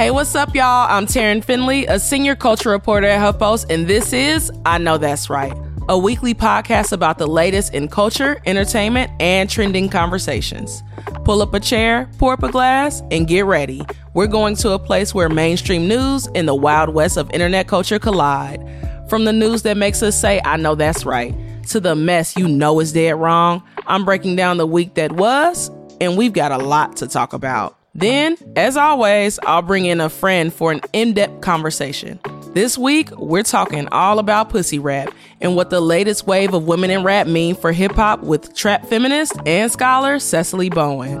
Hey, what's up, y'all? I'm Taryn Finley, a senior culture reporter at HuffPost, and this is I Know That's Right, a weekly podcast about the latest in culture, entertainment, and trending conversations. Pull up a chair, pour up a glass, and get ready. We're going to a place where mainstream news and the wild west of internet culture collide. From the news that makes us say, I know that's right, to the mess you know is dead wrong, I'm breaking down the week that was, and we've got a lot to talk about. Then, as always, I'll bring in a friend for an in depth conversation. This week, we're talking all about pussy rap and what the latest wave of women in rap mean for hip hop with trap feminist and scholar Sesali Bowen.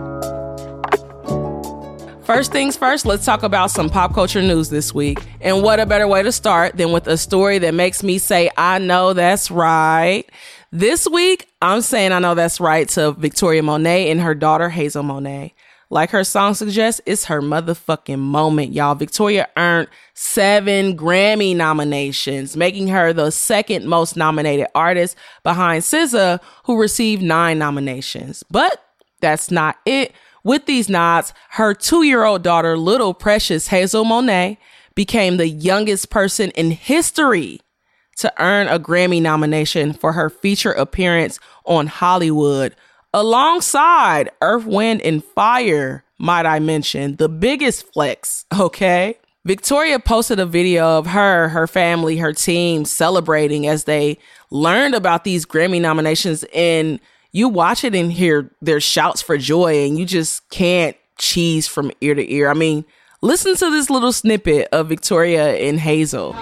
First things first, let's talk about some pop culture news this week. And what a better way to start than with a story that makes me say, I know that's right. This week, I'm saying I know that's right to Victoria Monet and her daughter Hazel Monet. Like her song suggests, it's her motherfucking moment, y'all. Victoria earned seven Grammy nominations, making her the second most nominated artist behind SZA, who received nine nominations. But that's not it. With these nods, her two year old daughter, little precious Hazel Monet, became the youngest person in history to earn a Grammy nomination for her feature appearance on Hollywood alongside Earth, Wind, and Fire, might I mention, the biggest flex, okay? Victoria posted a video of her, her family, her team celebrating as they learned about these Grammy nominations. And you watch it and hear their shouts for joy, and you just can't cheese from ear to ear. I mean, listen to this little snippet of Victoria and Hazel.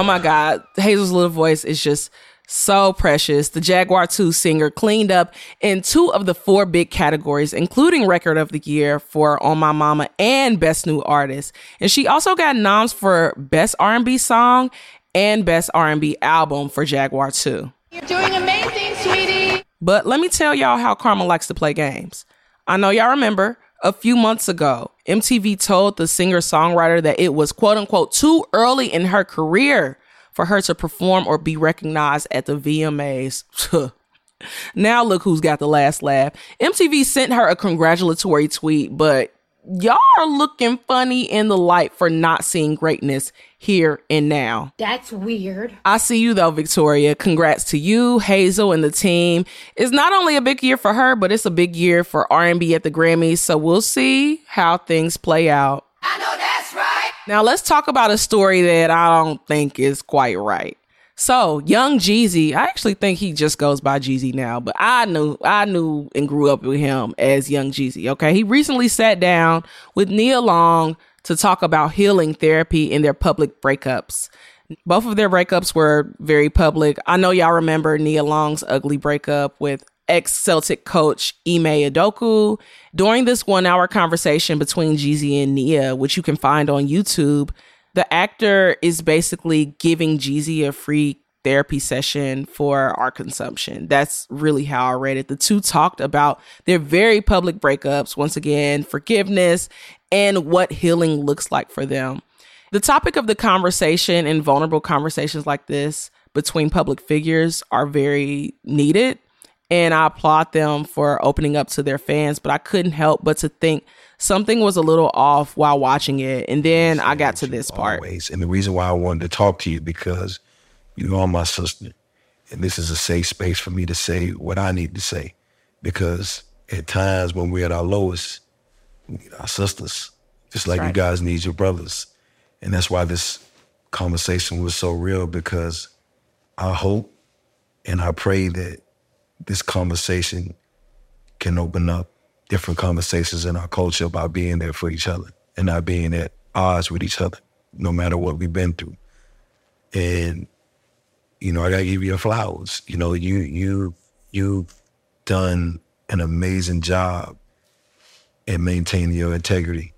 Oh my God. Hazel's little voice is just so precious. The Jaguar 2 singer cleaned up in two of the four big categories, including Record of the Year for On My Mama and Best New Artist. And she also got noms for Best R&B Song and Best R&B Album for Jaguar 2. You're doing amazing, sweetie. But let me tell y'all how Karma likes to play games. I know y'all remember a few months ago, MTV told the singer songwriter that it was quote unquote too early in her career for her to perform or be recognized at the VMAs. now look who's got the last laugh. MTV sent her a congratulatory tweet, but y'all are looking funny in the light for not seeing greatness here and now. That's weird. I see you though, Victoria. Congrats to you, Hazel, and the team. It's not only a big year for her, but it's a big year for R&B at the Grammys. So we'll see how things play out. I know that's right. Now let's talk about a story that I don't think is quite right. So, young Jeezy, I actually think he just goes by Jeezy now, but I knew I knew and grew up with him as young Jeezy, okay? He recently sat down with Nia Long to talk about healing therapy in their public breakups. Both of their breakups were very public. I know y'all remember Nia Long's ugly breakup with ex Celtic coach Ime Udoka. During this one hour conversation between Jeezy and Nia, which you can find on YouTube, the actor is basically giving Jeezy a free therapy session for our consumption. That's really how I read it. The two talked about their very public breakups, once again, forgiveness and what healing looks like for them. The topic of the conversation and vulnerable conversations like this between public figures are very needed. And I applaud them for opening up to their fans, but I couldn't help but to think something was a little off while watching it. And then I got to this part. Always. And the reason why I wanted to talk to you because you are my sister. And this is a safe space for me to say what I need to say. Because at times when we're at our lowest, We need our sisters, just like right. you guys need your brothers. And that's why this conversation was so real because I hope and I pray that this conversation can open up different conversations in our culture about being there for each other and not being at odds with each other, no matter what we've been through. And, you know, I gotta give you your flowers. You know, you you you've done an amazing job at maintaining your integrity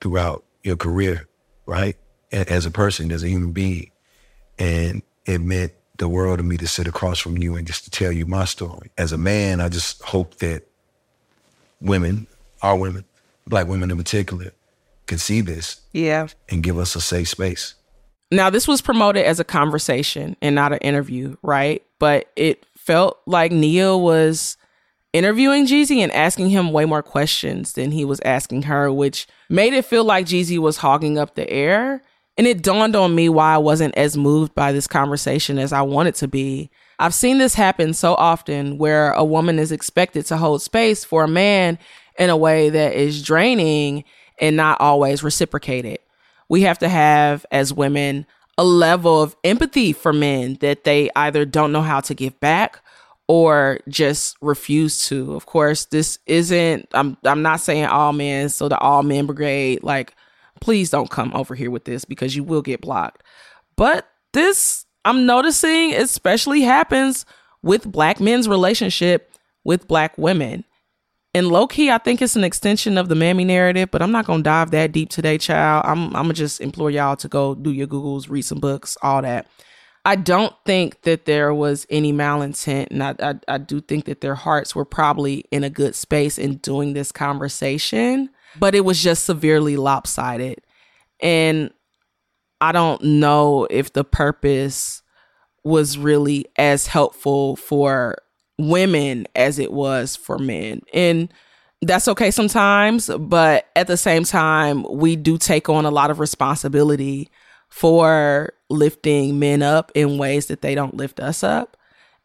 throughout your career, right? As a person, as a human being. And it meant the world to me to sit across from you and just to tell you my story. As a man, I just hope that women, our women, black women in particular, can see this Yeah. and give us a safe space. Now, this was promoted as a conversation and not an interview, right? But it felt like Nia was interviewing Jeezy and asking him way more questions than he was asking her, which made it feel like Jeezy was hogging up the air. And it dawned on me why I wasn't as moved by this conversation as I wanted to be. I've seen this happen so often where a woman is expected to hold space for a man in a way that is draining and not always reciprocated. We have to have, as women, a level of empathy for men that they either don't know how to give back or just refuse to. Of course, this isn't I'm I'm not saying all men, so the all men brigade like please don't come over here with this because you will get blocked. But this I'm noticing especially happens with black men's relationship with black women. And low key, I think it's an extension of the mammy narrative, but I'm not gonna dive that deep today, child. I'm I'm gonna just implore y'all to go do your Googles, read some books, all that. I don't think that there was any malintent, and I, I, I do think that their hearts were probably in a good space in doing this conversation, but it was just severely lopsided. And I don't know if the purpose was really as helpful for women as it was for men. And that's okay sometimes, but at the same time, we do take on a lot of responsibility for lifting men up in ways that they don't lift us up.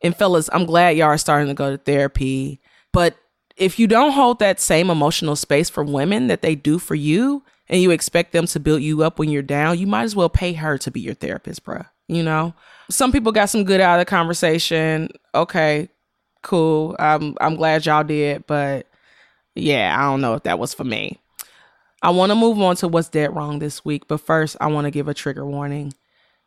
And fellas, I'm glad y'all are starting to go to therapy, but if you don't hold that same emotional space for women that they do for you and you expect them to build you up when you're down, you might as well pay her to be your therapist, bruh. You know? Some people got some good out of the conversation. Okay, cool. I'm I'm glad y'all did, but yeah, I don't know if that was for me. I want to move on to what's dead wrong this week, but first I want to give a trigger warning.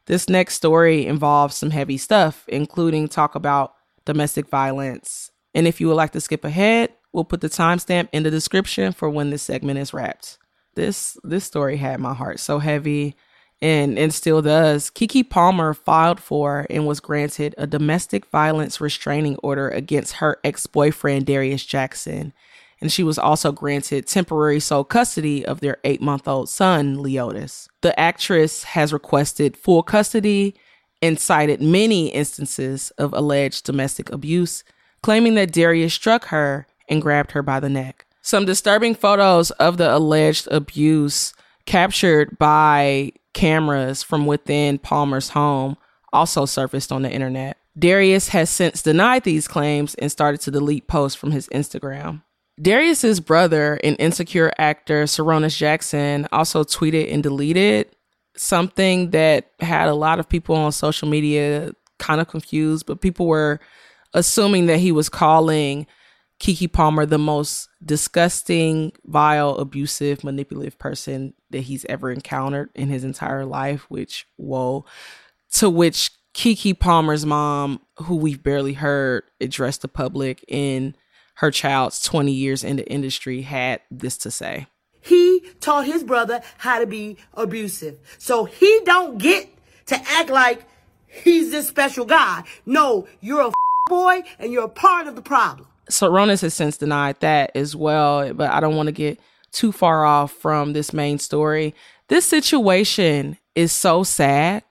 This next story involves some heavy stuff, including talk about domestic violence. And if you would like to skip ahead, we'll put the timestamp in the description for when this segment is wrapped. This this story had my heart so heavy and and still does. Keke Palmer filed for and was granted a domestic violence restraining order against her ex-boyfriend Darius Jackson. And she was also granted temporary sole custody of their eight month old son, Leodis. The actress has requested full custody and cited many instances of alleged domestic abuse, claiming that Darius struck her and grabbed her by the neck. Some disturbing photos of the alleged abuse captured by cameras from within Palmer's home also surfaced on the internet. Darius has since denied these claims and started to delete posts from his Instagram. Darius's brother and insecure actor Sarunas Jackson also tweeted and deleted something that had a lot of people on social media kind of confused, but people were assuming that he was calling Keke Palmer the most disgusting, vile, abusive, manipulative person that he's ever encountered in his entire life, which, whoa. To which Keke Palmer's mom, who we've barely heard address the public in her child's 20 years in the industry, had this to say. He taught his brother how to be abusive. So he don't get to act like he's this special guy. No, you're a boy and you're a part of the problem. Sarunas has since denied that as well, but I don't want to get too far off from this main story. This situation is so sad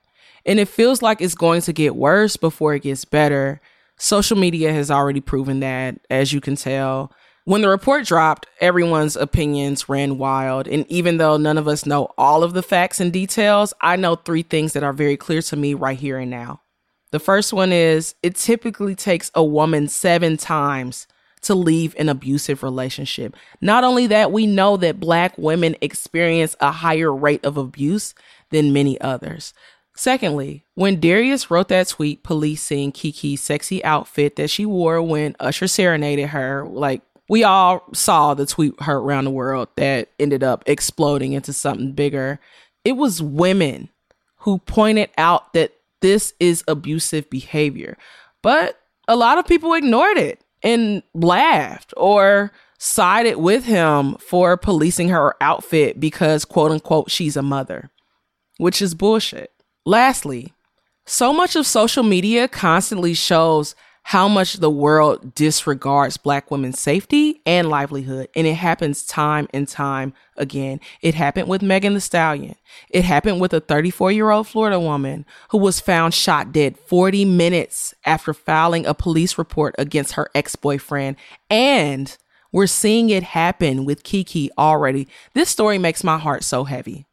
and it feels like it's going to get worse before it gets better. Social media has already proven that, as you can tell. When the report dropped, everyone's opinions ran wild. And even though none of us know all of the facts and details, I know three things that are very clear to me right here and now. The first one is it typically takes a woman seven times to leave an abusive relationship. Not only that, we know that black women experience a higher rate of abuse than many others. Secondly, when Darius wrote that tweet policing Keke's sexy outfit that she wore when Usher serenaded her, like we all saw the tweet heard around the world that ended up exploding into something bigger. It was women who pointed out that this is abusive behavior. But a lot of people ignored it and laughed or sided with him for policing her outfit because, quote unquote, she's a mother, which is bullshit. Lastly, so much of social media constantly shows how much the world disregards black women's safety and livelihood. And it happens time and time again. It happened with Megan Thee Stallion. It happened with a 34 year old Florida woman who was found shot dead 40 minutes after filing a police report against her ex boyfriend. And we're seeing it happen with Keke already. This story makes my heart so heavy,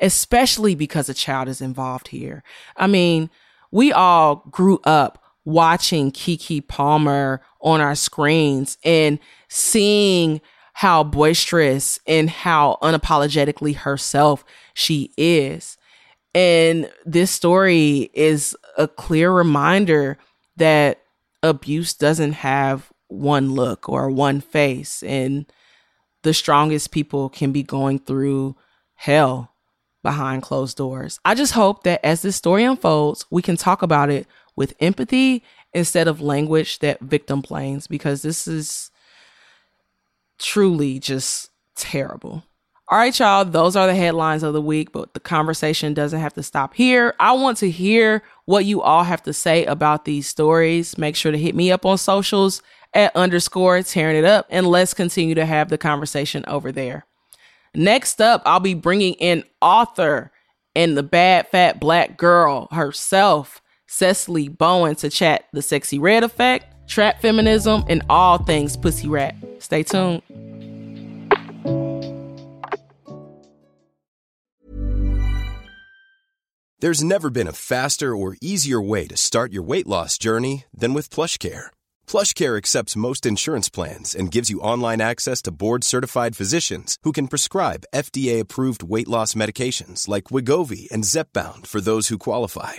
especially because a child is involved here. I mean, we all grew up watching Keke Palmer on our screens and seeing how boisterous and how unapologetically herself she is. And this story is a clear reminder that abuse doesn't have one look or one face. And the strongest people can be going through hell behind closed doors. I just hope that as this story unfolds, we can talk about it with empathy instead of language that victim blames because this is truly just terrible. All right, y'all, those are the headlines of the week, but the conversation doesn't have to stop here. I want to hear what you all have to say about these stories. Make sure to hit me up on socials at underscore tearing it up, and let's continue to have the conversation over there. Next up, I'll be bringing in author and the bad fat black girl herself, Sesali Bowen to chat the Sexyy Red effect, trap feminism, and all things pussy rap. Stay tuned. There's never been a faster or easier way to start your weight loss journey than with PlushCare. PlushCare accepts most insurance plans and gives you online access to board-certified physicians who can prescribe FDA-approved weight loss medications like Wegovy and Zepbound for those who qualify.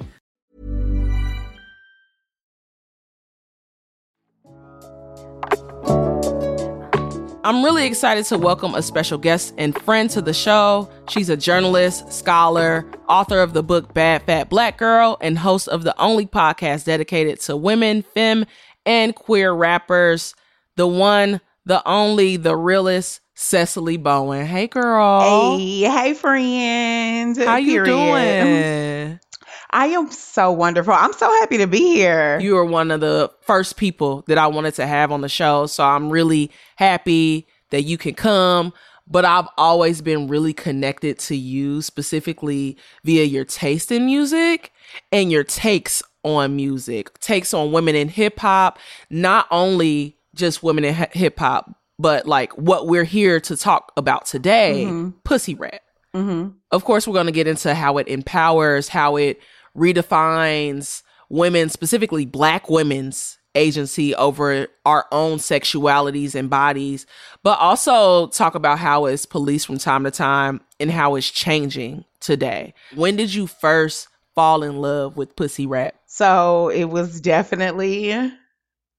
I'm really excited to welcome a special guest and friend to the show. She's a journalist, scholar, author of the book Bad Fat Black Girl, and host of the only podcast dedicated to women, femme, and queer rappers. The one, the only, the realest, Sesali Bowen. Hey, girl. Hey, hey, friend. How you doing? I am so wonderful. I'm so happy to be here. You were one of the first people that I wanted to have on the show. So I'm really happy that you can come. But I've always been really connected to you specifically via your taste in music and your takes on music, takes on women in hip hop, not only just women in hip hop, but like what we're here to talk about today mm-hmm. pussy rap. Mm-hmm. Of course, we're going to get into how it empowers, how it redefines women, specifically black women's agency over our own sexualities and bodies, but also talk about how it's policed from time to time and how it's changing today. When did you first fall in love with pussy rap? So it was definitely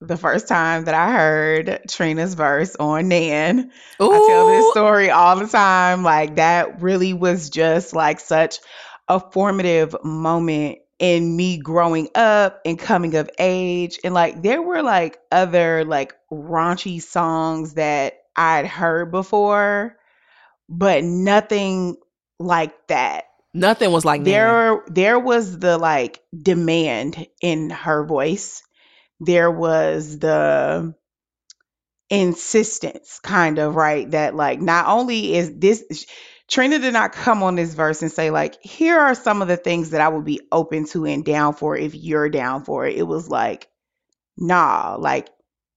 the first time that I heard Trina's verse on Nann. I tell this story all the time. Like that really was just like such a formative moment in me growing up and coming of age. And like there were like other like raunchy songs that I'd heard before, but nothing like that. Nothing was like. There there was the like demand in her voice. There was the insistence kind of right that like not only is this Trina did not come on this verse and say like here are some of the things that I would be open to and down for if you're down for it. It was like nah, like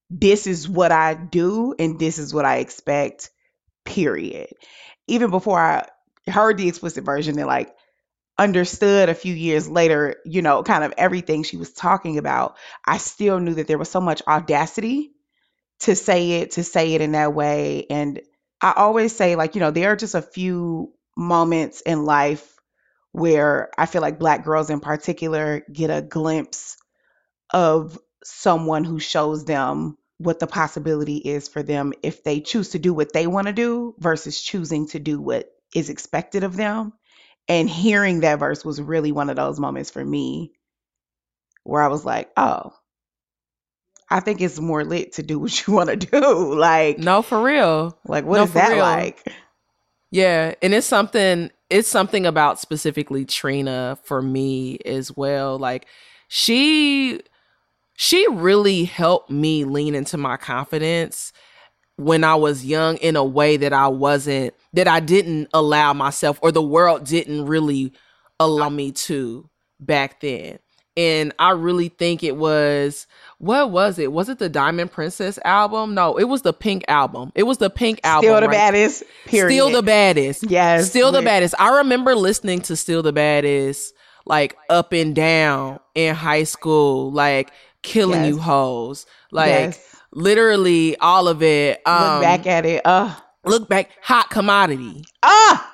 this is what I do and this is what I expect. Period. Even before I heard the explicit version and like understood a few years later, you know, kind of everything she was talking about, I still knew that there was so much audacity to say it, to say it in that way. And I always say, like, you know, there are just a few moments in life where I feel like Black girls in particular get a glimpse of someone who shows them what the possibility is for them if they choose to do what they want to do versus choosing to do what is expected of them. And hearing that verse was really one of those moments for me where I was like, oh, I think it's more lit to do what you want to do. Like, no, for real. Like, what No, is that real. like? Yeah, and it's something it's something about specifically Trina for me as well. Like she she really helped me lean into my confidence when I was young in a way that I wasn't that I didn't allow myself or the world didn't really allow me to back then. And I really think it was what was it? Was it the Diamond Princess album? No, it was the Pink album. It was the Pink album. Still the right? baddest. Period. Still the baddest. Yes. Still the baddest. I remember listening to Still the Baddest like up and down in high school, like killing Yes. you hoes. Like Yes. literally all of it. Um Look back at it. Uh, look back, hot commodity. ah.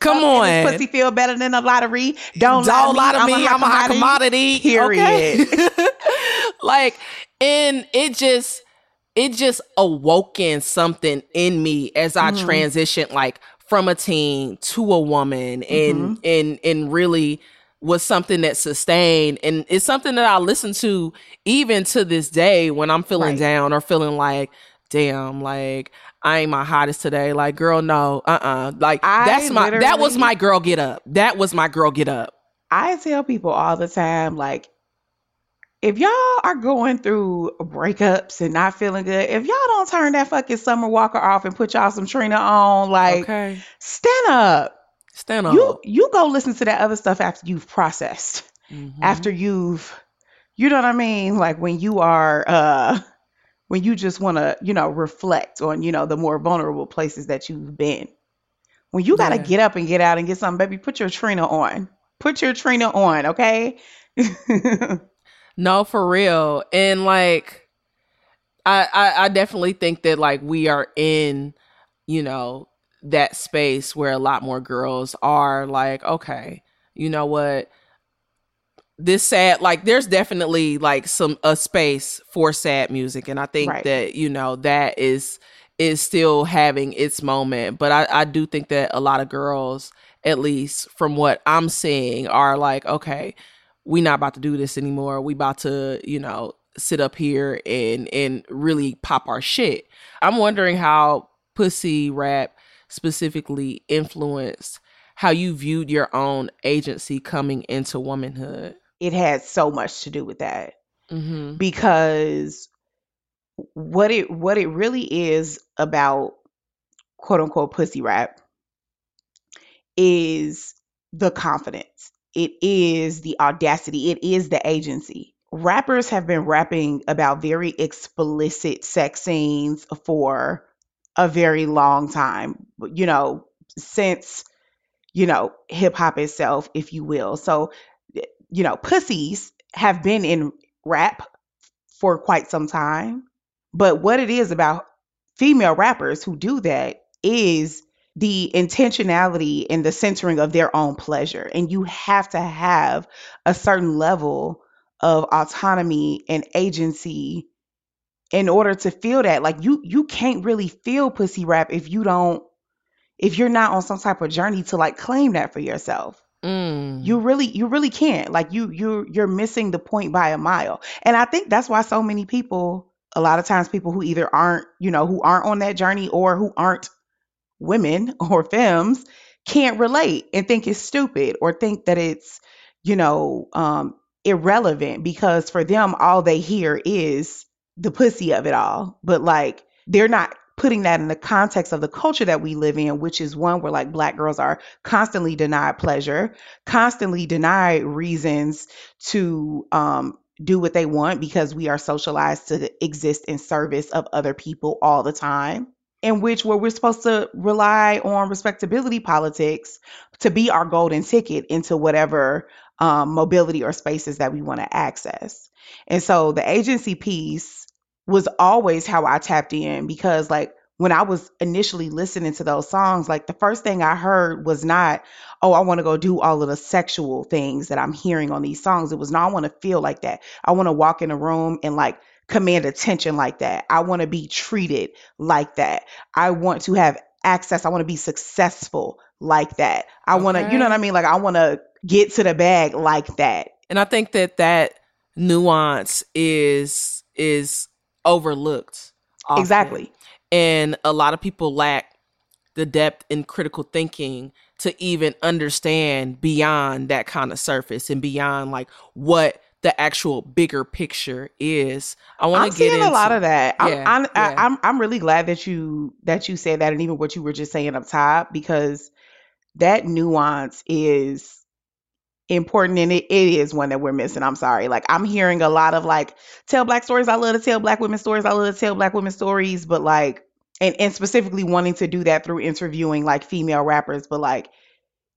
Come on. this pussy feel better than a lottery. Don't, Don't lie lie to me. I'm a hot commodity. Period. Okay? like, and it just, it just awoken something in me as I Mhm. transitioned, like from a teen to a woman, and Mhm. and and really was something that sustained, and it's something that I listen to even to this day when I'm feeling Right. down or feeling like, damn, like. I ain't my hottest today. Like, girl, no, uh, uh Like, I that's my that was my girl get up. That was my girl get up. I tell people all the time, like, if y'all are going through breakups and not feeling good, if y'all don't turn that fucking Summer Walker off and put y'all some Trina on, like, okay. stand up. Stand up. You you go listen to that other stuff after you've processed, Mhm. after you've, you know what I mean? Like when you are, uh, when you just want to, you know, reflect on, you know, the more vulnerable places that you've been. When you got to Yeah. get up and get out and get something, baby, put your Trina on. Put your Trina on, okay? No, for real. And like I, I I definitely think that like we are in, you know, that space where a lot more girls are like, okay, you know what? This sad like there's definitely like some a space for sad music and I think Right. that, you know, that is is still having its moment. But I, I do think that a lot of girls, at least from what I'm seeing, are like, okay, we not about to do this anymore. We about to, you know, sit up here and and really pop our shit. I'm wondering how pussy rap specifically influenced how you viewed your own agency coming into womanhood. It had so much to do with that. Mm-hmm. because what it what it really is about quote unquote pussy rap is the confidence. It is the audacity. It is the agency. Rappers have been rapping about very explicit sex scenes for a very long time, you know, since, you know, hip hop itself, if you will. So, you know, pussies have been in rap for quite some time. But what it is about female rappers who do that is the intentionality and the centering of their own pleasure. And you have to have a certain level of autonomy and agency in order to feel that. Like you you can't really feel pussy rap if you don't if you're not on some type of journey to like claim that for yourself Mm. you really you really can't like you you you're missing the point by a mile and i think that's why so many people a lot of times people who either aren't, you know, who aren't on that journey or who aren't women or femmes can't relate and think it's stupid or think that it's, you know, um, irrelevant because for them, all they hear is the pussy of it all. But like, they're not putting that in the context of the culture that we live in, which is one where like black girls are constantly denied pleasure, constantly denied reasons to um, do what they want because we are socialized to exist in service of other people all the time in which where we're supposed to rely on respectability politics to be our golden ticket into whatever um, mobility or spaces that we want to access. And so the agency piece was always how I tapped in because like when I was initially listening to those songs, like the first thing I heard was not, oh, I want to go do all of the sexual things that I'm hearing on these songs. It was, no, I want to feel like that. I want to walk in a room and like command attention like that. I want to be treated like that. I want to have access. I want to be successful like that. I want to, you know what I mean? Like I want to get to the bag like that. And I think that that nuance is is overlooked. Often. Exactly. And a lot of people lack the depth in critical thinking to even understand beyond that kind of surface and beyond like what the actual bigger picture is. I want to get into a lot of that. I'm, Yeah, I'm, yeah. I, I'm I'm really glad that you that you said that, and even what you were just saying up top, because that nuance is important and it, it is one that we're missing. I'm sorry. Like I'm hearing a lot of like tell black stories. I love to tell black women stories. I love to tell black women stories, but like and, and specifically wanting to do that through interviewing like female rappers, but like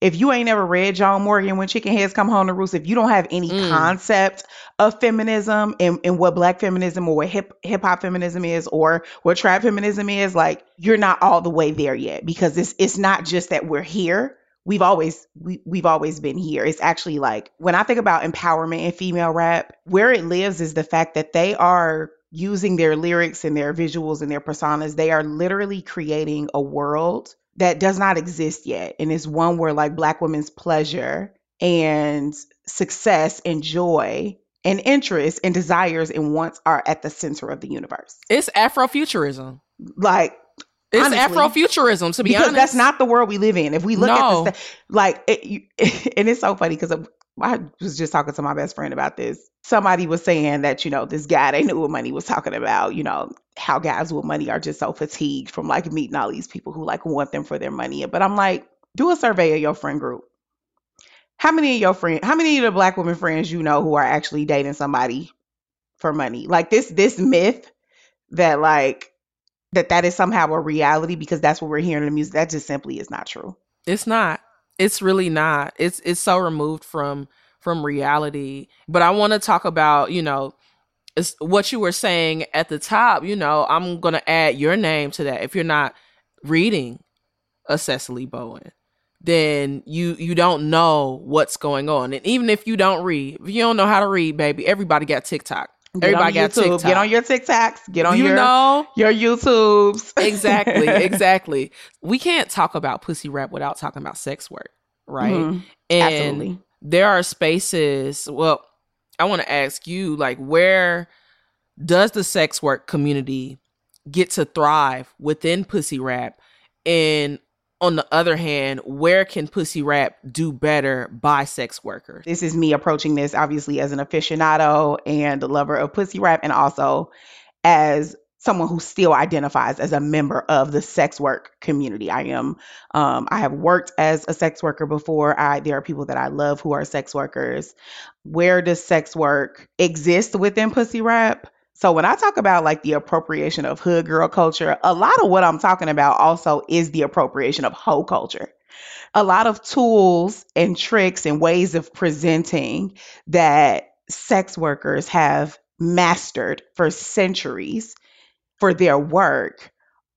if you ain't ever read Joan Morgan when chicken heads come home to roost, if you don't have any Mm. concept of feminism and, and what black feminism or what hip hip hop feminism is or what trap feminism is, like you're not all the way there yet because it's it's not just that we're here. We've always we, we've always been here. It's actually like when I think about empowerment in female rap, where it lives is the fact that they are using their lyrics and their visuals and their personas. They are literally creating a world that does not exist yet. And it's one where like black women's pleasure and success and joy and interest and desires and wants are at the center of the universe. it's Afrofuturism. Like It's Honestly, Afrofuturism to be because honest. that's not the world we live in. If we look No. at like, it, you, and it's so funny because um, I was just talking to my best friend about this. Somebody was saying that you know this guy they knew what money was talking about. You know how guys with money are just so fatigued from like meeting all these people who like want them for their money. But I'm like, do a survey of your friend group. How many of your friend, how many of the black women friends you know who are actually dating somebody for money? Like this this myth that like that that is somehow a reality because that's what we're hearing in the music. That just simply is not true. It's not. It's really not. It's it's so removed from from reality. But I want to talk about, you know, it's what you were saying at the top, you know, I'm to add your name to that. If you're not reading a Sesali Bowen, then you you don't know what's going on. And even if you don't read, if you don't know how to read, baby, everybody got TikTok. Get Everybody got YouTube. TikTok. Get on your TikToks. Get on you your know your YouTubes. exactly, exactly. We can't talk about pussy rap without talking about sex work, right? Mhm. And Absolutely. there are spaces. Well, I want to ask you, like, where does the sex work community get to thrive within pussy rap? And on the other hand, where can pussy rap do better by sex workers? This is me approaching this obviously as an aficionado and a lover of pussy rap, and also as someone who still identifies as a member of the sex work community. I am um, I have worked as a sex worker before. I there are people that I love who are sex workers. Where does sex work exist within pussy rap? So when I talk about like the appropriation of hood girl culture, a lot of what I'm talking about also is the appropriation of hoe culture. A lot of tools and tricks and ways of presenting that sex workers have mastered for centuries for their work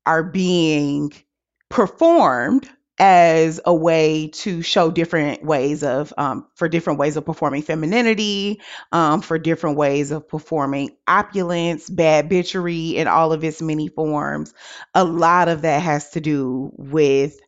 are being performed as a way to show different ways of um, for different ways of performing femininity um, for different ways of performing opulence bad bitchery in all of its many forms a lot of that has to do with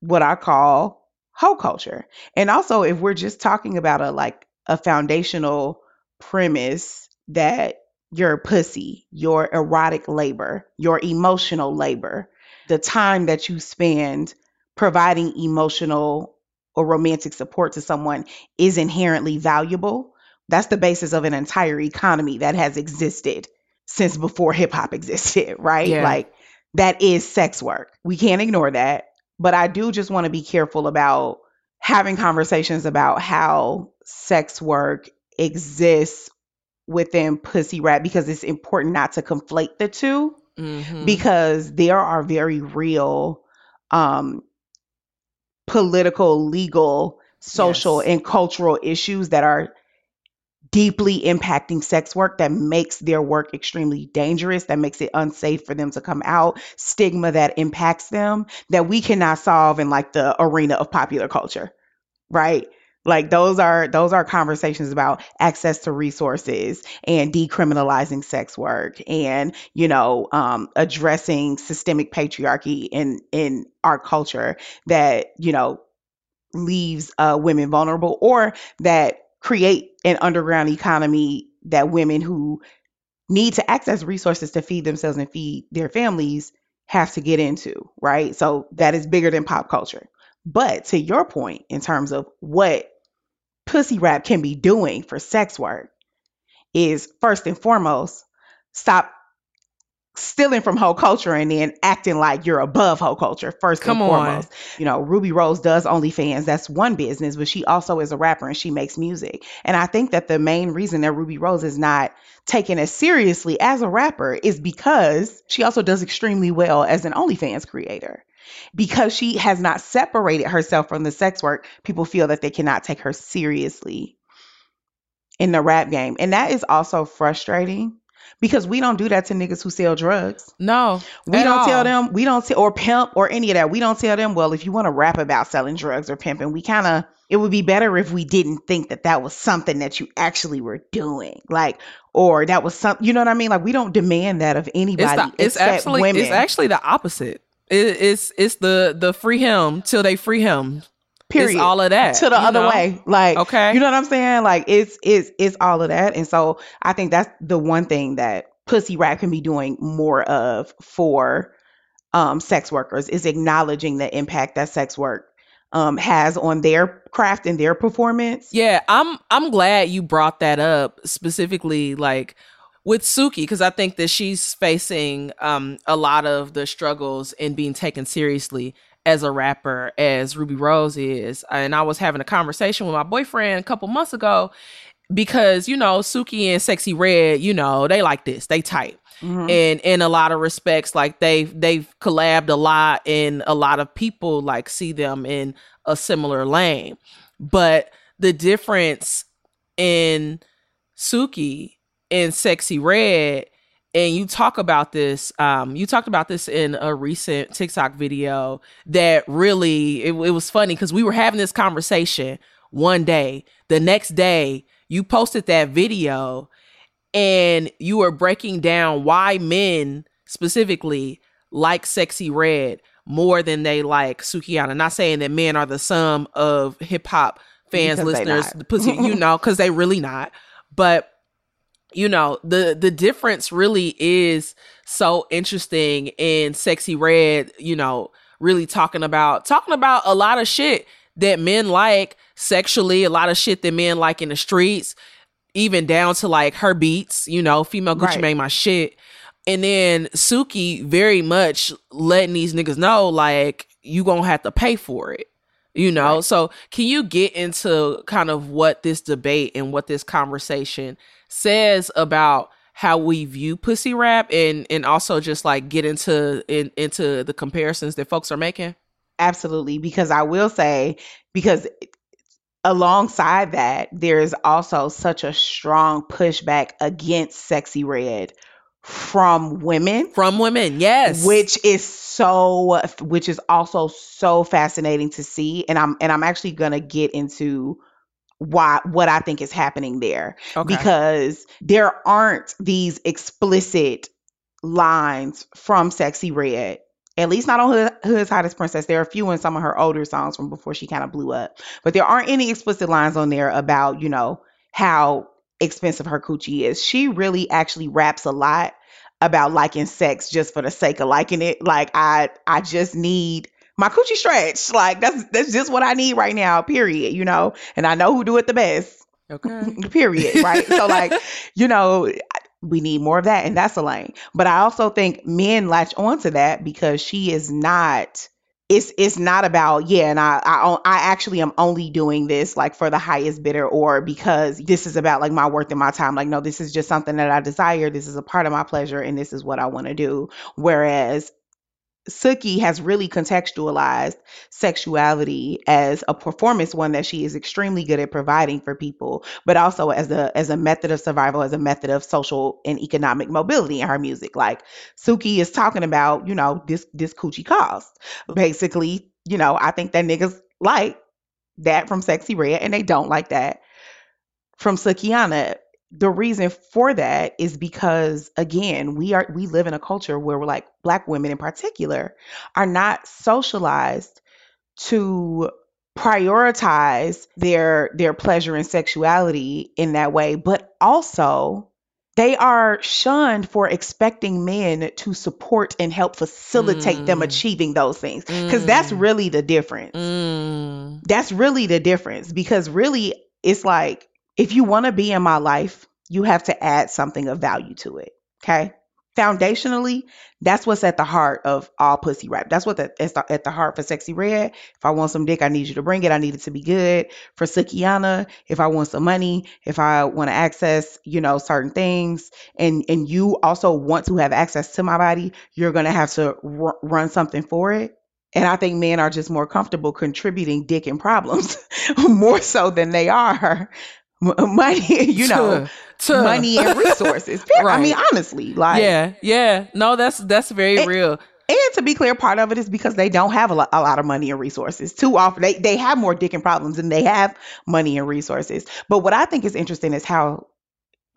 what I call hoe culture. And also if we're just talking about a like a foundational premise that your pussy, your erotic labor, your emotional labor, the time that you spend providing emotional or romantic support to someone is inherently valuable. That's the basis of an entire economy that has existed since before hip hop existed, right? Yeah. Like that is sex work. We can't ignore that. But I do just want to be careful about having conversations about how sex work exists within pussy rap because it's important not to conflate the 2 Mhm. because there are very real um political, legal, social Yes. and cultural issues that are deeply impacting sex work that makes their work extremely dangerous, that makes it unsafe for them to come out, stigma that impacts them that we cannot solve in like the arena of popular culture, right? Like those are those are conversations about access to resources and decriminalizing sex work and you know um, addressing systemic patriarchy in in our culture that you know leaves uh, women vulnerable or that create an underground economy that women who need to access resources to feed themselves and feed their families have to get into, right? So that is bigger than pop culture. But to your point, in terms of what pussy rap can be doing for sex work, is first and foremost, stop stealing from whole culture and then acting like you're above whole culture first Come and on. foremost. You know, Rubi Rose does OnlyFans. That's one business, but she also is a rapper and she makes music. And I think that the main reason that Rubi Rose is not taken as seriously as a rapper is because she also does extremely well as an OnlyFans creator. Because she has not separated herself from the sex work, people feel that they cannot take her seriously in the rap game. And that is also frustrating because we don't do that to niggas who sell drugs. No. We don't all. tell them, we don't, t- or pimp or any of that. We don't tell them, well, if you want to rap about selling drugs or pimping, we kind of, it would be better if we didn't think that that was something that you actually were doing. Like, or that was something, you know what I mean? Like, we don't demand that of anybody It's, the, it's actually women. it's actually the opposite. It, it's it's the the free him till they free him. period. It's all of that to the other know? way. Like, Okay. you know what I'm saying? Like, it's it's it's all of that. And so I think that's the one thing that pussy rap can be doing more of for um, sex workers is acknowledging the impact that sex work um, has on their craft and their performance. Yeah, I'm I'm glad you brought that up specifically like with Suki because I think that she's facing um a lot of the struggles in being taken seriously as a rapper as Rubi Rose is. And I was having a conversation with my boyfriend a couple months ago because you know Suki and Sexyy Red, you know, they like this. They tight. Mhm. And in a lot of respects, like they've they've collabed a lot and a lot of people like see them in a similar lane. But the difference in Suki and Sexyy Red, and you talk about this, um, you talked about this in a recent TikTok video that really it, it was funny because we were having this conversation one day. The next day, you posted that video and you were breaking down why men specifically like Sexyy Red more than they like Sukihana. Not saying that men are the sum of hip hop fans, Because listeners, pussy, you know, because they really not. But you know, the the difference really is so interesting in Sexyy Red, you know, really talking about talking about a lot of shit that men like sexually, a lot of shit that men like in the streets, even down to like her beats, you know, female Gucci Right. made my shit. And then Suki very much letting these niggas know like you gonna have to pay for it. You know, Right. so can you get into kind of what this debate and what this conversation says about how we view pussy rap and and also just like get into in, into the comparisons that folks are making? Absolutely. Because I will say, because alongside that, there's also such a strong pushback against Sexyy Red from women. From women, yes. which is so which is also so fascinating to see and i'm and i'm actually gonna get into why what i think is happening there Okay. because there aren't these explicit lines from Sexyy Red at least not on Hood, Hood's Hottest Princess. There are a few in some of her older songs from before she kind of blew up. But there aren't any explicit lines on there about, you know, how expensive her coochie is. She really actually raps a lot about liking sex just for the sake of liking it. Like I I just need my coochie stretch. Like that's that's just what I need right now, period, you know. And I know who do it the best. Okay. period, right? so like, you know, we need more of that and that's Elaine. But I also think men latch onto that because she is not it's it's not about yeah and I, I i actually am only doing this like for the highest bidder or because this is about like my worth and my time like no this is just something that i desire this is a part of my pleasure and this is what i want to do whereas Suki has really contextualized sexuality as a performance one that she is extremely good at providing for people, but also as a as a method of survival, as a method of social and economic mobility in her music. Like Suki is talking about, you know, this this coochie cost. Basically, you know, I think that niggas like that from Sexyy Red and they don't like that from Sukihana the reason for that is because again we are we live in a culture where we're like black women in particular are not socialized to prioritize their their pleasure and sexuality in that way but also they are shunned for expecting men to support and help facilitate mm. them achieving those things because mm. that's really the difference mm. that's really the difference because really it's like if you want to be in my life, you have to add something of value to it. Okay. Foundationally, that's what's at the heart of all pussy rap. That's what the, at the heart for Sexyy Red. If I want some dick, I need you to bring it. I need it to be good. For Sukihana, if I want some money, if I want to access, you know, certain things, and and you also want to have access to my body, you're gonna have to r- run something for it. And I think men are just more comfortable contributing dick and problems more so than they are money, you know, to, to. money and resources. right. I mean, honestly, like yeah, yeah. No, that's that's very and, real. And to be clear, part of it is because they don't have a lot, a lot of money and resources. Too often, they they have more dick and problems than they have money and resources. But what I think is interesting is how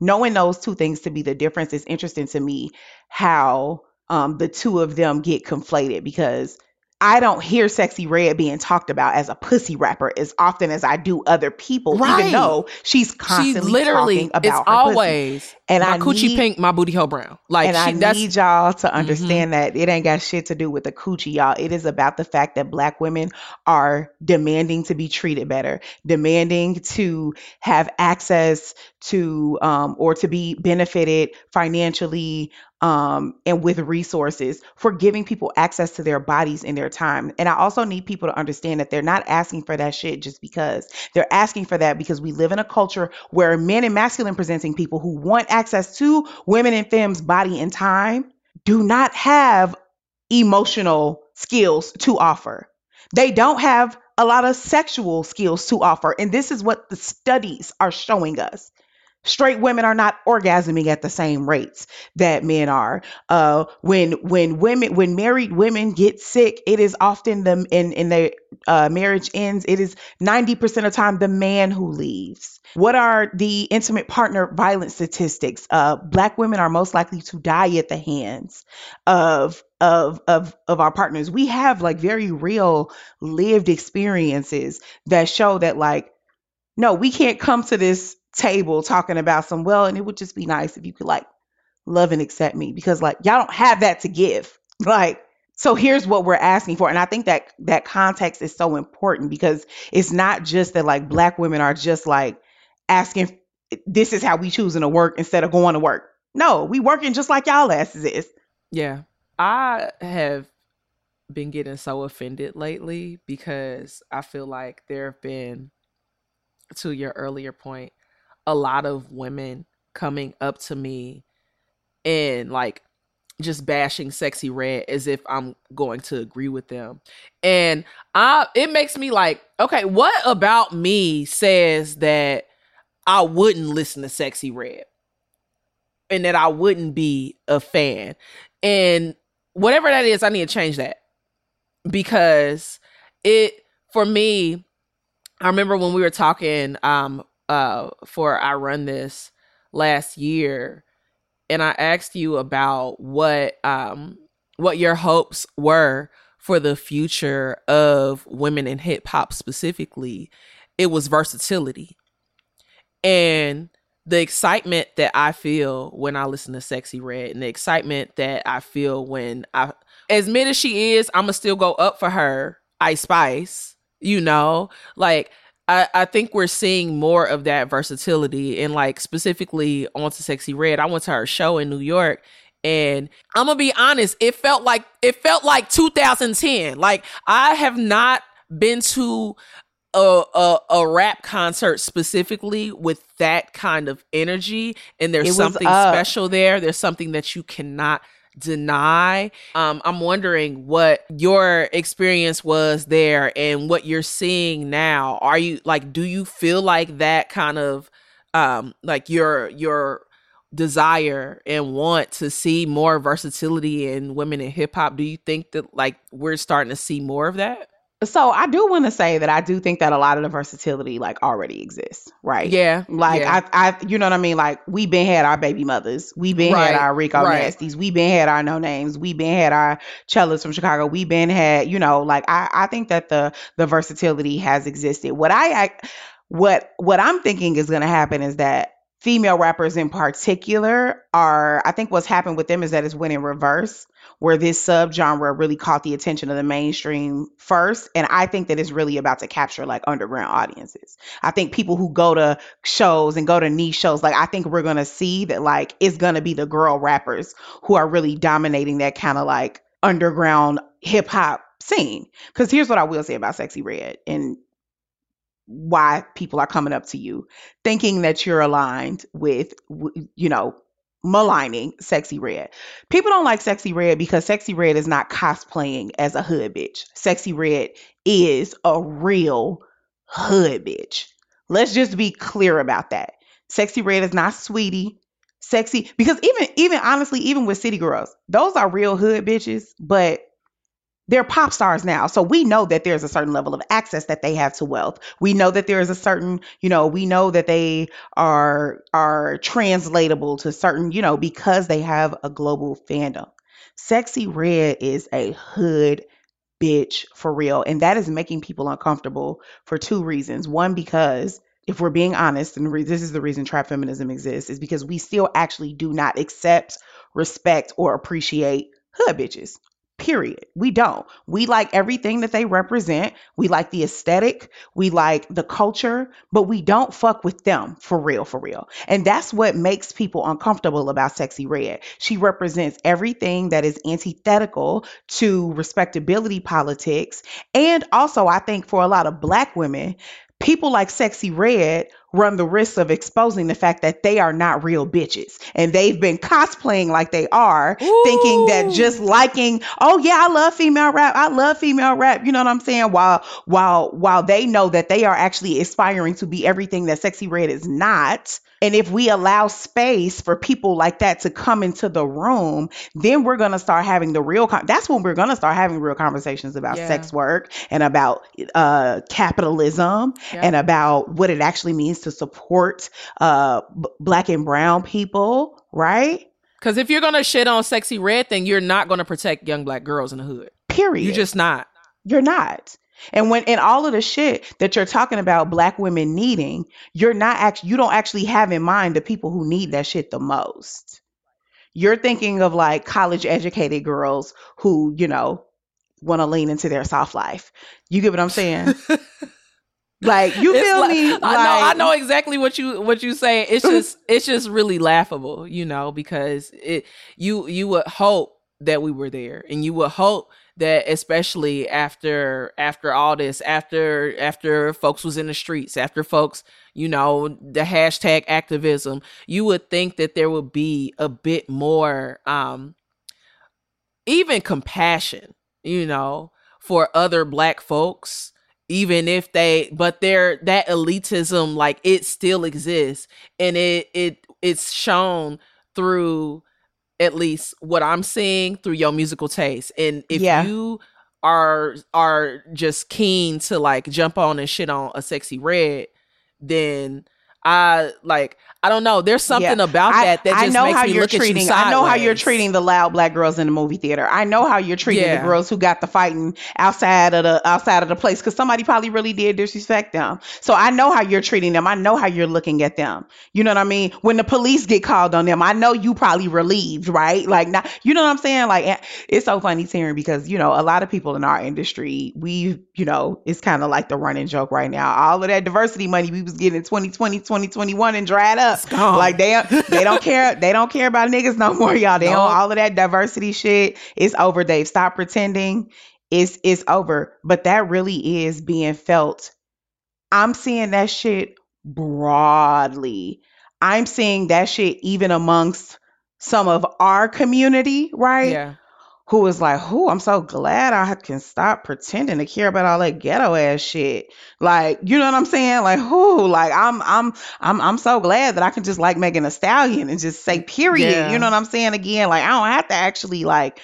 knowing those two things to be the difference is interesting to me. How um, the two of them get conflated because I don't hear Sexyy Red being talked about as a pussy rapper as often as I do other people, right. even though she's constantly literally, talking about it's always pussy. and my I coochie need, pink, my booty hole brown. Like, and she, I need y'all to mm-hmm. understand mm-hmm. that it ain't got shit to do with the coochie, y'all. It is about the fact that Black women are demanding to be treated better, demanding to have access to um, or to be benefited financially um, and with resources for giving people access to their bodies and their time. And I also need people to understand that they're not asking for that shit just because. They're asking for that because we live in a culture where men and masculine presenting people who want access to women and femmes' body and time do not have emotional skills to offer. They don't have a lot of sexual skills to offer. And this is what the studies are showing us straight women are not orgasming at the same rates that men are. Uh when when women when married women get sick it is often the in in the uh, marriage ends it is 90% of the time the man who leaves. What are the intimate partner violence statistics? Uh black women are most likely to die at the hands of of of of our partners. We have like very real lived experiences that show that like no we can't come to this table talking about some well and it would just be nice if you could like love and accept me because like y'all don't have that to give. Like so here's what we're asking for and i think that that context is so important because it's not just that like black women are just like asking this is how we choosing to work instead of going to work. No we working just like y'all asses is. Yeah. I have been getting so offended lately because i feel like there have been to your earlier point a lot of women coming up to me and like just bashing Sexyy Red as if I'm going to agree with them. And I it makes me like, okay, what about me says that I wouldn't listen to Sexyy Red and that I wouldn't be a fan. And whatever that is, I need to change that. Because it for me, I remember when we were talking um uh for I run this last year and I asked you about what um what your hopes were for the future of women in hip hop specifically, it was versatility. And the excitement that I feel when I listen to Sexyy Red and the excitement that I feel when I as mid as she is, I'ma still go up for her, Ice Spice, you know? Like I, I think we're seeing more of that versatility and like specifically onto Sexyy Red. I went to her show in New York and I'm gonna be honest, it felt like it felt like 2010. Like I have not been to a, a, a rap concert specifically with that kind of energy and there's something special there there's something that you cannot deny. Um i'm wondering what your experience was there and what you're seeing now. Are you like do you feel like that kind of um like your your desire and want to see more versatility in women in hip hop? Do you think that like we're starting to see more of that so I do want to say that I do think that a lot of the versatility like already exists, right? Yeah. Like yeah. I I you know what I mean? Like we been had our baby mothers. We been Right, had our Rico right. Nasties. We been had our no names. We been had our cellos from Chicago. We been had, you know, like I I think that the the versatility has existed. What I, I what what I'm thinking is going to happen is that female rappers in particular are I think what's happened with them is that it's went in reverse where this subgenre really caught the attention of the mainstream first and I think that it's really about to capture like underground audiences. I think people who go to shows and go to niche shows like I think we're to see that like it's to be the girl rappers who are really dominating that kind of like underground hip hop scene. Cuz here's what I will say about Sexyy Red and why people are coming up to you thinking that you're aligned with you know maligning Sexyy Red. People don't like Sexyy Red because Sexyy Red is not cosplaying as a hood bitch. Sexyy Red is a real hood bitch. Let's just be clear about that. Sexyy Red is not Saweetie. Sexy because even even honestly even with city girls those are real hood bitches but they're pop stars now. So we know that there's a certain level of access that they have to wealth. We know that there is a certain, you know, we know that they are are translatable to certain, you know, because they have a global fandom. Sexyy Red is a hood bitch for real. And that is making people uncomfortable for two reasons. One, because if we're being honest, and re- this is the reason trap feminism exists, is because we still actually do not accept, respect, or appreciate hood bitches. Period. We don't. We like everything that they represent. We like the aesthetic. We like the culture, but we don't fuck with them for real, for real. And that's what makes people uncomfortable about Sexyy Red. She represents everything that is antithetical to respectability politics. And also, I think for a lot of black women, people like Sexyy Red run the risk of exposing the fact that they are not real bitches and they've been cosplaying like they are, thinking that just liking, oh yeah, I love female rap, I love female rap, you know what I'm saying? While while while they know that they are actually aspiring to be everything that Sexyy Red is not. And if we allow space for people like that to come into the room, then we're going to start having the real con- that's when we're going to start having real conversations about Yeah. sex work and about uh capitalism Yeah. and about what it actually means to support uh b- black and brown people, right? Because if you're gonna shit on Sexyy Red, then you're not gonna protect young black girls in the hood. Period. You're just not. You're not. And when in all of the shit that you're talking about black women needing, you're not actually you don't actually have in mind the people who need that shit the most. You're thinking of like college educated girls who, you know, want to lean into their soft life. You get what I'm saying? like you feel like- me? I know. I know exactly what you what you say. It's just it's just really laughable, you know, because it you you would hope that we were there, and you would hope that especially after after all this, after after folks was in the streets, after folks, you know, the hashtag activism, you would think that there would be a bit more um even compassion, you know, for other black folks, even if they but they're that elitism like it still exists. And it it it's shown through at least what I'm seeing through your musical taste. And if Yeah. you are are just keen to like jump on and shit on a Sexyy Red, then I like I don't know. There's something Yeah. about I- that that I just know makes how me you're look treating. at you I know how you're treating the loud black girls in the movie theater. I know how you're treating Yeah. the girls who got the fighting outside of the outside of the place because somebody probably really did disrespect them. So I know how you're treating them. I know how you're looking at them. You know what I mean? When the police get called on them, I know you probably relieved, right? Like, not, you know what I'm saying? Like, eh, it's so funny, Taryn, because you know a lot of people in our industry, we, you know, it's kind of like the running joke right now. All of that diversity money we was getting in 2020, 2021 and dried up. Like they they don't care. They don't care about niggas no more, y'all. They don't all of that diversity shit. It's over, Dave. Stop pretending. It's it's over. But that really is being felt. I'm seeing that shit broadly. I'm seeing that shit even amongst some of our community, right? Yeah. Who is like, "Who? I'm so glad I can stop pretending to care about all that ghetto ass shit." Like, you know what I'm saying? Like, who? Like, I'm, I'm, I'm, I'm so glad that I can just like Megan Thee Stallion and just say, period. Yeah. You know what I'm saying? Again, like, I don't have to actually like,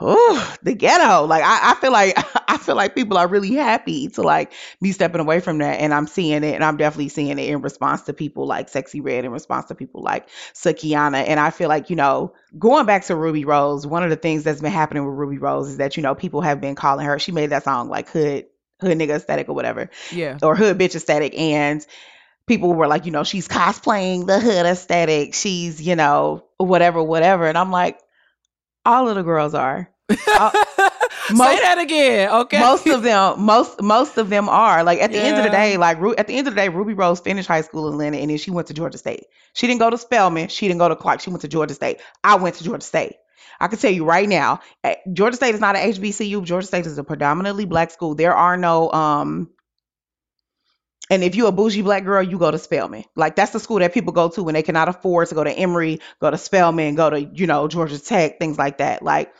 oh, the ghetto. Like, I, I feel like, feel like people are really happy to like be stepping away from that, and I'm seeing it, and I'm definitely seeing it in response to people like Sexyy Red, in response to people like Sukihana, and I feel like you know going back to Rubi Rose, one of the things that's been happening with Rubi Rose is that you know people have been calling her. She made that song like hood hood nigga aesthetic or whatever, Yeah. or hood bitch aesthetic, and people were like, you know, she's cosplaying the hood aesthetic. She's you know whatever whatever, and I'm like, all of the girls are. Say most- that again. Okay. Most of them, most most of them are like at the end of the day, like at the end of the day, Rubi Rose finished high school in Atlanta, and then she went to Georgia State. She didn't go to Spelman. She didn't go to Clark. She went to Georgia State. I went to Georgia State. I can tell you right now, eh, Georgia State is not an HBCU. Georgia State is a predominantly black school. There are no um. And if you're a bougie black girl, you go to Spelman. Like that's the school that people go to when they cannot afford to go to Emory, go to Spelman, go to you know Georgia Tech, things like that. Like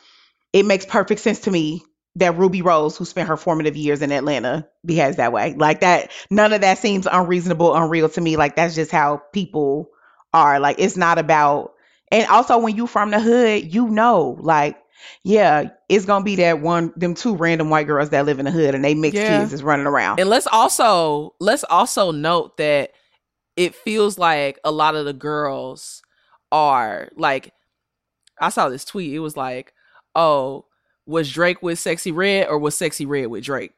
it makes perfect sense to me that Rubi Rose, who spent her formative years in Atlanta, behaves that way. Like that, none of that seems unreasonable, unreal to me. Like that's just how people are. Like it's not about. And also, when you from the hood, you know, like yeah, it's gonna be that one, them two random white girls that live in the hood and they mixed Yeah. kids is running around. And let's also let's also note that it feels like a lot of the girls are like I saw this tweet. It was like, "Oh, was Drake with Sexyy Red or was Sexyy Red with Drake?"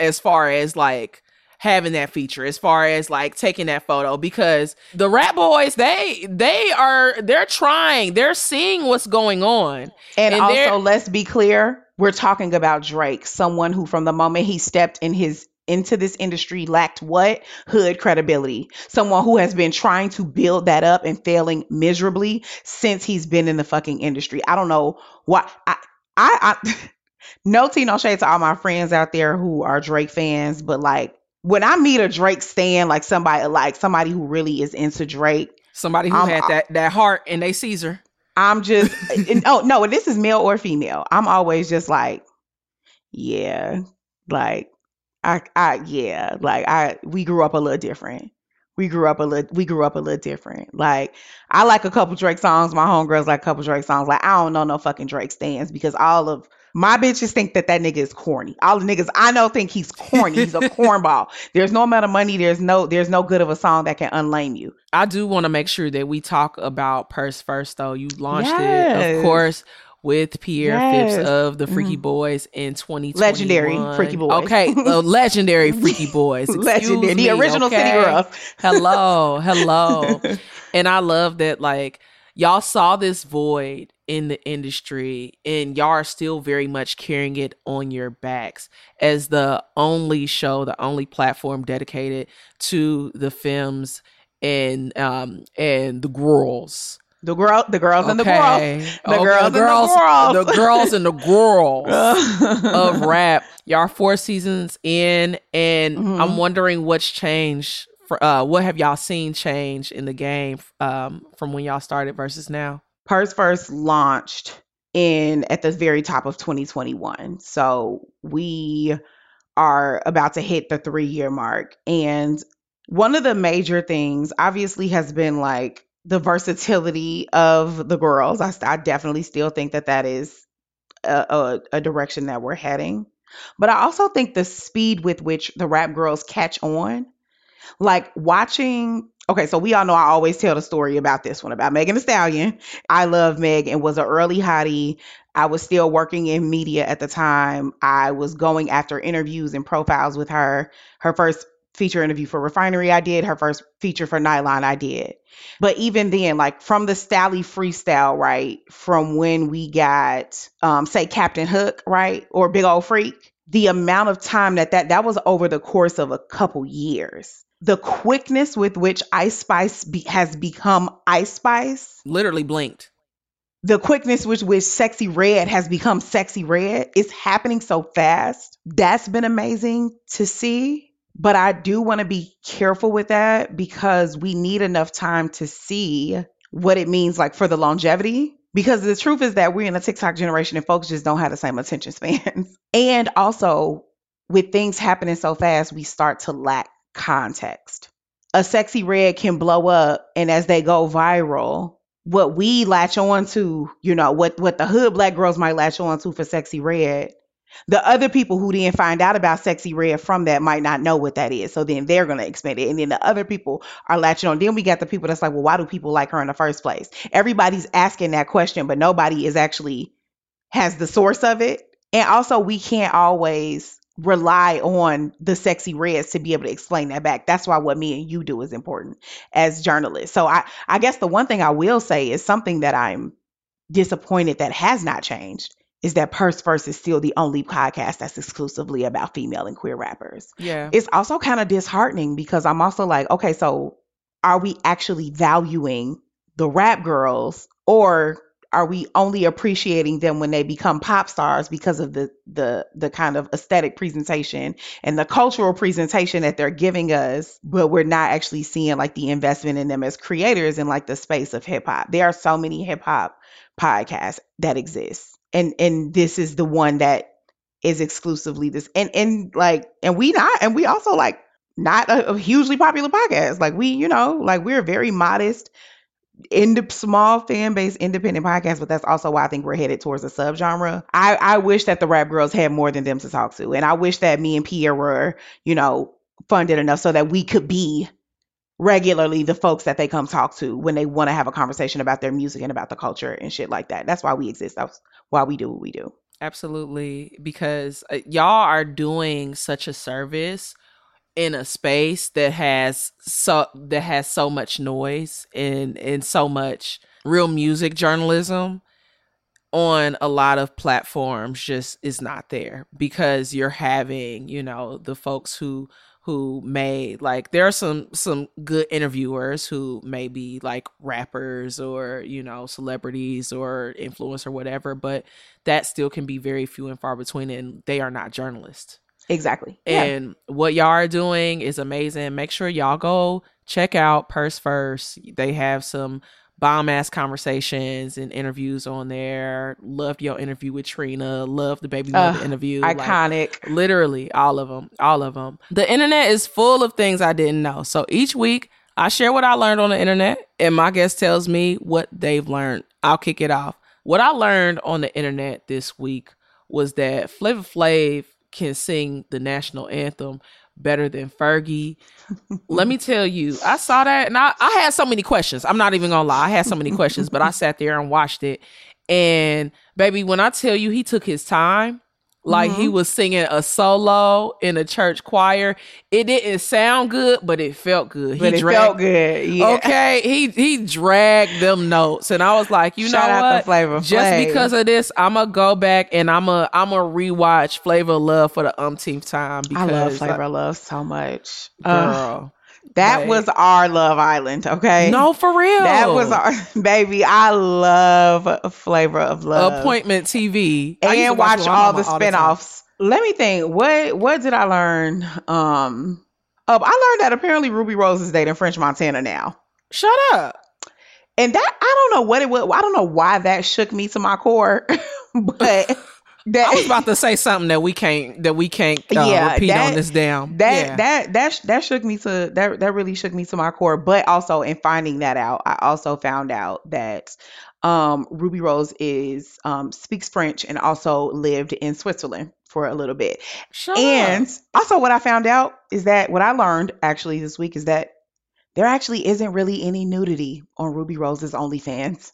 As far as like having that feature, as far as like taking that photo because the rap boys, they they are they're trying. They're seeing what's going on. And, And also, let's be clear, we're talking about Drake, someone who from the moment he stepped in his into this industry lacked what? Hood credibility. Someone who has been trying to build that up and failing miserably since he's been in the fucking industry. I don't know why I I, I no tea, no shade to all my friends out there who are Drake fans, but like when I meet a Drake stan, like somebody like somebody who really is into Drake, Somebody who Um, had that that heart and they Caesar. I'm just and- oh no, this is male or female. I'm always just like, yeah, like I I yeah, like I we grew up a little different. We grew up a little we grew up a little different. Like I like a couple Drake songs. My homegirls like a couple Drake songs. Like I don't know no fucking Drake stands because all of my bitches think that that nigga is corny. All the niggas I know think he's corny. He's a cornball. There's no amount of money. There's no there's no good of a song that can unlame you. I do want to make sure that we talk about Purse first, though. You launched it, of course, with Pierre Yes. Phipps of the Freaky Mhm. Boys in 2021. Legendary Freaky Boys. Okay, the legendary Freaky Boys. Legendary, the original City okay? Girls. hello, hello. and I love that, like, y'all saw this void in the industry and y'all are still very much carrying it on your backs as the only show, the only platform dedicated to the films and um and the girls. The girl, the girls and the girls. The Okay, girls and the girls. the girls and the girls of rap. Y'all four seasons in, and Mhm. I'm wondering what's changed. For uh, what have y'all seen change in the game um, from when y'all started versus now? Purse first launched in at the very top of 2021. So we are about to hit the three year mark. And one of the major things obviously has been like the versatility of the girls. I, I definitely still think that that is a, a, a direction that we're heading. But I also think the speed with which the rap girls catch on. Like watching Okay, so we all know I always tell the story about this one about Megan Thee Stallion. I love Meg and was an early hottie. I was still working in media at the time. I was going after interviews and profiles with her. Her first feature interview for Refinery I did, her first feature for Nylon I did. But even then, like from the Stally freestyle, right? From when we got um say Captain Hook, right? Or Big Old Freak, the amount of time that that that was over the course of a couple years the quickness with which Ice Spice be- has become Ice Spice, Literally blinked. the quickness with which Sexyy Red has become Sexyy Red, is happening so fast. That's been amazing to see. But I do want to be careful with that because we need enough time to see what it means like for the longevity. Because the truth is that we're in a TikTok generation and folks just don't have the same attention spans. and also, with things happening so fast, we start to lack context. A Sexyy Red can blow up, and as they go viral, what we latch on to, you know, what what the hood black girls might latch on to for Sexyy Red, the other people who didn't find out about Sexyy Red from that might not know what that is. So then they're gonna expand it. And then the other people are latching on. Then we got the people that's like, well, why do people like her in the first place? Everybody's asking that question, but nobody is actually has the source of it. And also we can't always rely on the Sexyy Reds to be able to explain that back. That's why what me and you do is important as journalists. So I I guess the one thing I will say is something that I'm disappointed that has not changed is that Purse First is still the only podcast that's exclusively about female and queer rappers. Yeah. It's also kind of disheartening because I'm also like, okay, so are we actually valuing the rap girls or are we only appreciating them when they become pop stars because of the the the kind of aesthetic presentation and the cultural presentation that they're giving us but we're not actually seeing like the investment in them as creators in like the space of hip hop? There are so many hip hop podcasts that exist and and this is the one that is exclusively this and and like and we not and we also like not a, a hugely popular podcast. Like we you know like we're very modest in the small fan base independent podcast, but that's also why I think we're headed towards a subgenre. I, I wish that the rap girls had more than them to talk to. And I wish that me and Pierre were, you know, funded enough so that we could be regularly the folks that they come talk to when they want to have a conversation about their music and about the culture and shit like that. That's why we exist. That's why we do what we do. Absolutely. Because uh, y'all are doing such a service in a space that has so that has so much noise and and so much real music journalism on a lot of platforms just is not there because you're having you know the folks who who may like there are some some good interviewers who may be like rappers or you know celebrities or influence or whatever but that still can be very few and far between and they are not journalists Exactly. Yeah. and what y'all are doing is amazing. Make sure y'all go check out Purse First. They have some bomb ass conversations and interviews on there. Loved your interview with Trina. Love the baby mother Ugh, interview. Like, Iconic. literally all of them. All of them. The internet is full of things I didn't know. So each week I share what I learned on the internet, and my guest tells me what they've learned. I'll kick it off. What I learned on the internet this week was that Flavor Flav can sing the national anthem better than Fergie. Let me tell you, I saw that and I, I had so many questions. I'm not even gonna lie, I had so many questions, but I sat there and watched it. And baby, when I tell you he took his time, like he mm-hmm. was singing a solo in a church choir. It didn't sound good, but it felt good. But he it dragged, felt good. Yeah. Okay, he he dragged them notes, and I was like, you Shout know what? Flavor Just Flav. because of this, I'm gonna go back and I'm gonna I'm gonna rewatch Flavor Love for the umpteenth time Because, I love Flavor of Love so much. Girl, um, that like- was our Love Island, okay? no, for real. That was our baby. I love Flavor of Love. appointment TV I used to and watch my all the spinoffs. Let me think. What what did I learn? Um oh, I learned that apparently Ruby Rose is dating French Montana now. Shut up. And that I don't know what it was. I don't know why that shook me to my core. but That, I was about to say something that we can't that we can't uh, Yeah, repeat that- on this damn. that yeah. that that sh- that shook me to that that really shook me to my core but also in finding that out i also found out that um Rubi Rose is um speaks french and also lived in switzerland for a little bit Shut and also what i found out is that what i learned actually this week is that there actually isn't really any nudity on Rubi Rose's onlyfans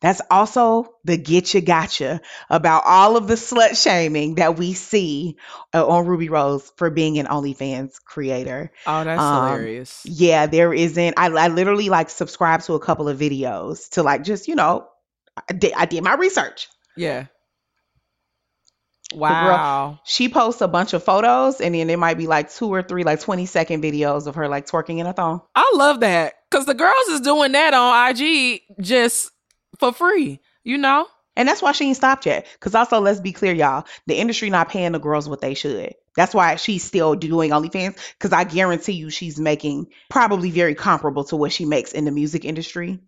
that's also the getcha gotcha about all of the slut shaming that we see uh, on Rubi Rose for being an OnlyFans creator. Oh, that's um, hilarious. Yeah, there isn't. I, I literally like subscribe to a couple of videos to like just you know, I did, I did my research. Yeah. girl- Wow. She posts a bunch of photos, and then there might be like two or three like twenty second videos of her like twerking in a thong. I love that because the girls is doing that on IG just for free. You know. And that's why she ain't stopped yet. Because also, let's be clear, y'all, the industry not paying the girls what they should. That's why she's still doing OnlyFans. Because I guarantee you, she's making probably very comparable to what she makes in the music industry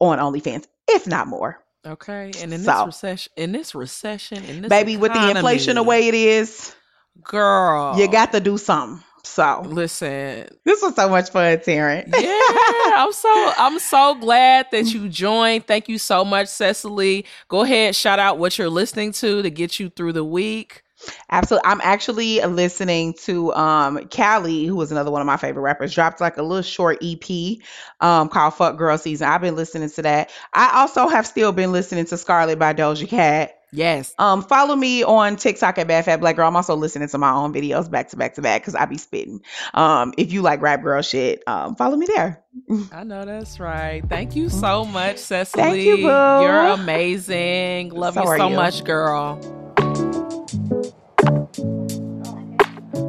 on OnlyFans, if not more. Okay. And in this recession, in this recession, in this Baby, with the inflation the way it is, girl, you got to do something. So listen. this was so much fun, Taryn. yeah, I'm so I'm so glad that you joined. Thank you so much, Sesali. Go ahead, shout out what you're listening to to get you through the week. Absolutely. I'm actually listening to um Callie, who was another one of my favorite rappers, dropped like a little short EP um called Fuck Girl Season. I've been listening to that. I also have still been listening to Scarlet by Doja Cat. Yes. Um, follow me on TikTok at Bad Fat Black Girl. I'm also listening to my own videos back to back to back because I be spitting. Um, if you like rap girl shit, um, follow me there. I know that's right. Thank you so much, Sesali. Thank you, boo. You're amazing. Love So you so you. much, girl.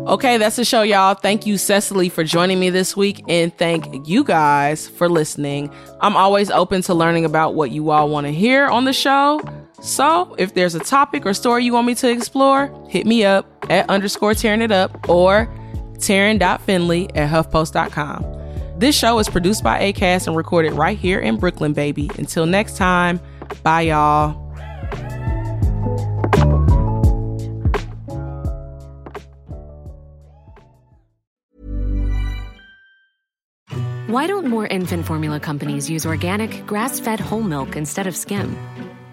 Okay, that's the show, y'all. Thank you, Sesali, for joining me this week, and thank you guys for listening. I'm always open to learning about what you all want to hear on the show. So, if there's a topic or story you want me to explore, hit me up at underscore tearing it up or Taryn.finley at huffpost.com. This show is produced by ACAST and recorded right here in Brooklyn, baby. Until next time, bye, y'all. Why don't more infant formula companies use organic, grass fed whole milk instead of skim?